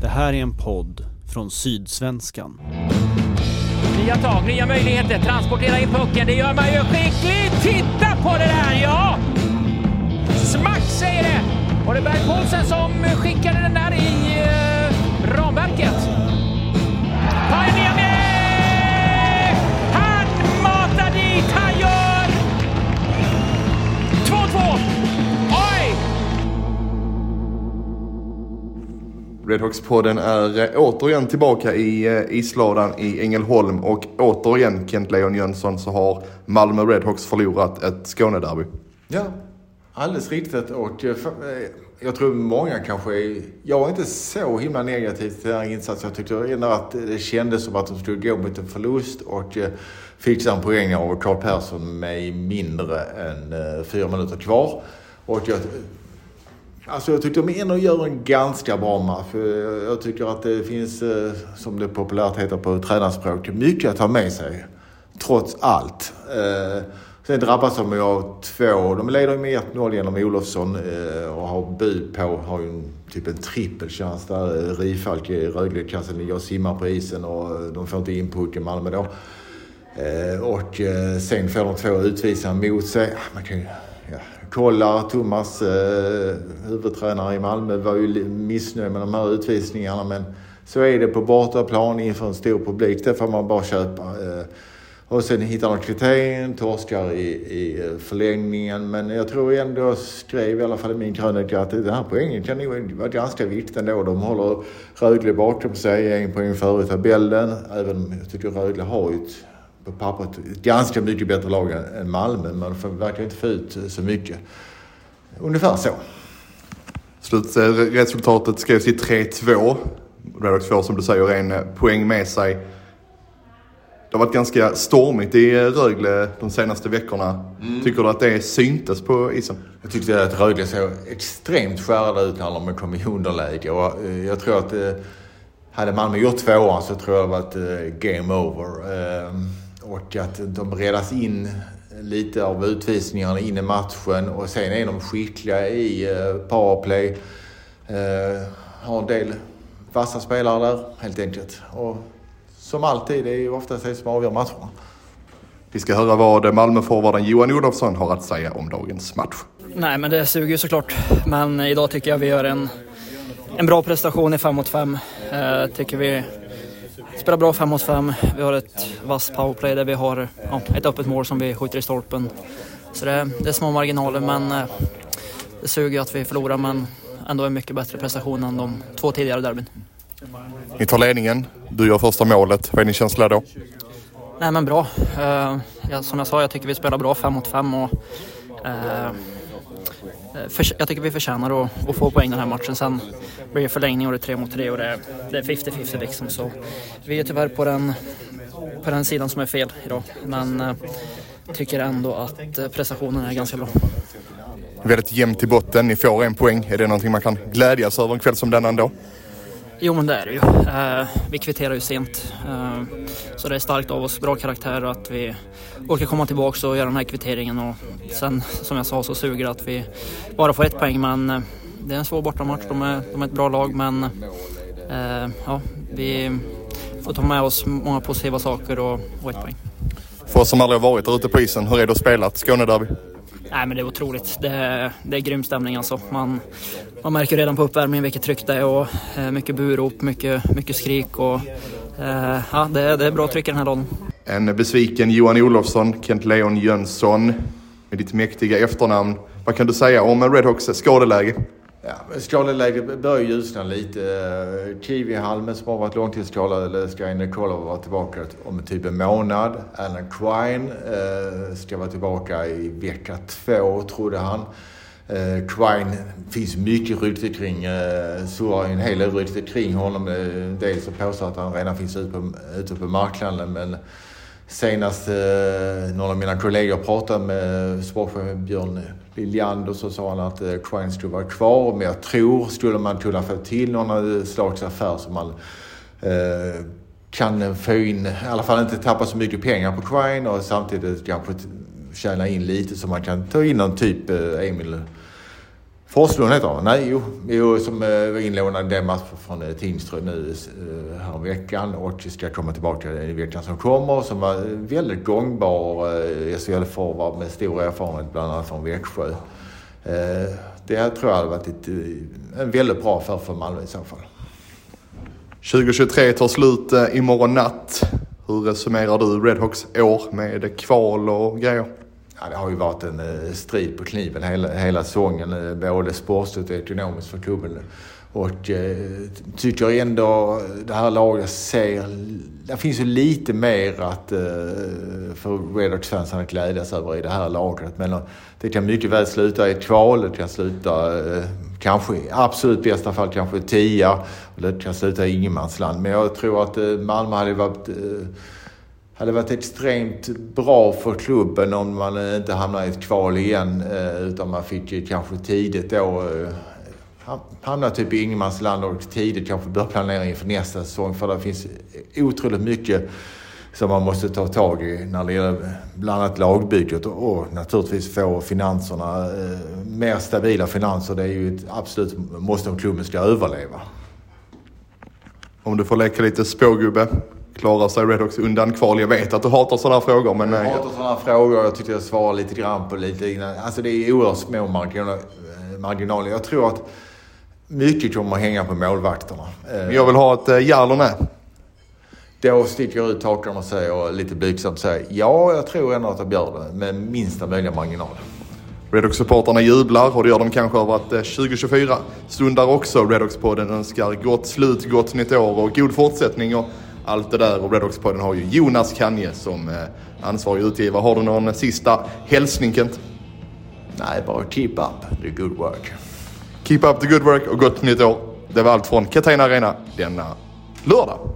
Det här är en podd från Sydsvenskan. Nya tag, nya möjligheter, transportera in pucken. Det gör man ju skickligt! Titta på det där, ja! Smack säger det! Och det är Berg Paulsen som Redhawks-podden är eh, återigen tillbaka i eh, isladan i Ängelholm och återigen Kent Leon Jönsson så har Malmö Redhawks förlorat ett Skånederby. Ja, alldeles riktigt. Och eh, jag tror många kanske är... Jag var inte så himla negativ till den här insatsen. Jag tyckte ändå att det kändes som att de skulle gå mot en förlust och fixa en poäng av Karl Persson med mindre än fyra minuter kvar. Och jag, Alltså jag tycker de ändå gör en ganska bra match. Eh, jag tycker att det finns, eh, som det populärt heter på tränarspråk, mycket att ta med sig. Trots allt. Eh, sen drabbas de ju av två, de leder med 1-0 genom Olofsson och har bud på, har ju en, typ en trippelchans där. Rifalk i Rögle-klassen ligger och simmar på isen och de får inte in pucken, Malmö då. Och sen får de två utvisningar mot sig. Ah, man kan ju, ja, Kollar, Thomas, eh, huvudtränare i Malmö, var ju missnöjd med de här utvisningarna. Men så är det på bortaplan inför en stor publik. Det får man bara köpa. Eh, och sen hittar de kriterien, torskar i, i eh, förlängningen. Men jag tror ändå, jag skrev i alla fall i min krönika, att den här poängen kan nog vara ganska viktig ändå. De håller Rögle bakom sig, en poäng före i tabellen. Även om jag tycker Rögle har ju ett, på pappret ett ganska mycket bättre lag än Malmö. De verkar inte få ut så mycket. Ungefär så. Slutresultatet skrevs till 3-2. Redhawks får som du säger en eh, poäng med sig. Det har varit ganska stormigt i eh, Rögle de senaste veckorna. Tycker du att det syntes på isen? Jag tyckte att Rögle såg extremt skärrade ut när de kom i underläge. Och eh, jag tror att eh, hade Malmö gjort tvåan så tror jag det varit eh, game over. Och att de räddas in lite av utvisningarna in i matchen och sen är de skickliga i eh, powerplay. Eh, Har en del vassa spelare där helt enkelt. Och som alltid, det är ju oftast det som avgör matcherna. Vi ska höra vad Malmöforwarden Johan Olofsson har att säga om dagens match. Nej, men det suger ju såklart. Men idag tycker jag vi gör en, en bra prestation i 5 mot 5. Eh, tycker vi spelar bra 5 mot 5. Vi har ett vasst powerplay där vi har ja, ett öppet mål som vi skjuter i stolpen. Så det, det är små marginaler, men eh, det suger att vi förlorar. Men ändå en mycket bättre prestation än de två tidigare derbyn. Ni tar ledningen, du gör första målet. Vad är din känsla då? Nej men bra. Eh, ja, som jag sa, jag tycker vi spelar bra 5 mot 5 och för, Eh, jag tycker vi förtjänar att, att få poäng den här matchen. Sen blir det förlängning och det är tre mot tre och det är 50-50 liksom. Så vi är tyvärr på den, på den sidan som är fel idag. Men eh, tycker ändå att eh, prestationen är ganska bra. Väldigt jämnt i botten. Ni får en poäng. Är det någonting man kan glädjas över en kväll som denna ändå? Jo men det är det ju. Eh, vi kvitterar ju sent. Eh, så det är starkt av oss, bra karaktär att vi orkar komma tillbaka och göra den här kvitteringen. Och sen som jag sa så suger det att vi bara får ett poäng men eh, det är en svår bortamatch. De är, de är ett bra lag men eh, ja, vi får ta med oss många positiva saker och, och ett poäng. För oss som aldrig har varit där ute på isen, hur är det att spela ett Skånederby? Nej men det är otroligt. Det är, det är grym stämning alltså. Man, man märker redan på uppvärmningen vilket tryck det är och eh, mycket burop, mycket, mycket skrik och eh, ja, det, är- det är bra tryck i den här dagen. En besviken Johan Olofsson, Kent Leon Jönsson med ditt mäktiga efternamn. Vad kan du säga om Redhawks skadeläge? Ja, skadeläget börjar ljusna lite. Eh, Kivihalmen som har varit långtidsskadad, eller Skyne Nikolov var tillbaka om typ en månad. Alan Quine eh, ska vara tillbaka i vecka två, trodde han. Eh, Quine finns mycket rykte kring. Eh, så har en hel del rykte kring honom. Eh, En påstår att han redan finns ute på, ute på marknaden. Men Senast eh, någon av mina kollegor pratade med eh, sportchefen Björn Liljander så sa han att eh, Quine skulle vara kvar. Men jag tror, skulle man kunna få till någon eh, slags affär som man eh, kan få in, i alla fall inte tappa så mycket pengar på Quine och samtidigt kanske tjäna in lite så man kan ta in någon typ eh, Emil Forslund heter han. Nej, jo. jo som eh, var inlånad den matchen från Tingström Tingsryd nu här veckan och ska komma tillbaka i veckan som kommer. Som var väldigt gångbar SHL-forward med stor erfarenhet bland annat från Växjö. Det tror jag hade varit ett, en väldigt bra affär för Malmö i så fall. 2023 tar slut imorgon natt. Hur resumerar du Redhawks år med kval och grejer? Ja, det har ju varit en eh, strid på kniven hela, hela säsongen, eh, både sportsligt och ekonomiskt för klubben. Och eh, tycker ändå det här laget ser... Det finns ju lite mer att, eh, för Redhawks-fansen att glädjas över i det här laget. Men eh, det kan mycket väl sluta i ett kval, det kan sluta eh, kanske i absolut bästa fall kanske tia. Och det kan sluta i ingenmansland. Men jag tror att eh, Malmö hade varit eh, hade varit extremt bra för klubben om man eh, inte hamnar i ett kval igen. Utan man fick kanske tidigt då hamna typ i ingenmansland och tidigt kanske börja planera inför nästa säsong. För det finns otroligt mycket som man måste ta tag i när det gäller bland annat lagbygget och naturligtvis få finanserna, eh, mer stabila finanser. Det är ju ett absolut måste om klubben ska överleva. Om du får leka lite spågubbe. Klarar sig Redhawks undan kval? Jag vet att du hatar sådana frågor men... Jag hatar sådana frågor. Jag tyckte jag svarade lite grann på lite innan. Alltså det är oerhört små marginaler. Jag tror att mycket kommer att hänga på målvakterna. Jag vill ha ett ja eller nej. Då sticker jag ut hakan och säger lite blygsamt säger ja, jag tror ändå att de gör det med minsta möjliga marginal. Redhawks-supportrarna jublar och det gör de kanske över att 2024 stundar också. Redhawks-podden önskar gott slut, gott nytt år och god fortsättning och allt det där. Och Redhawks-podden har ju Jonas Kanje som ansvarig utgivare. Har du någon sista hälsning Kent? Nej, bara keep up the good work. Keep up the good work och gott nytt år. Det var allt från Catena Arena denna lördag.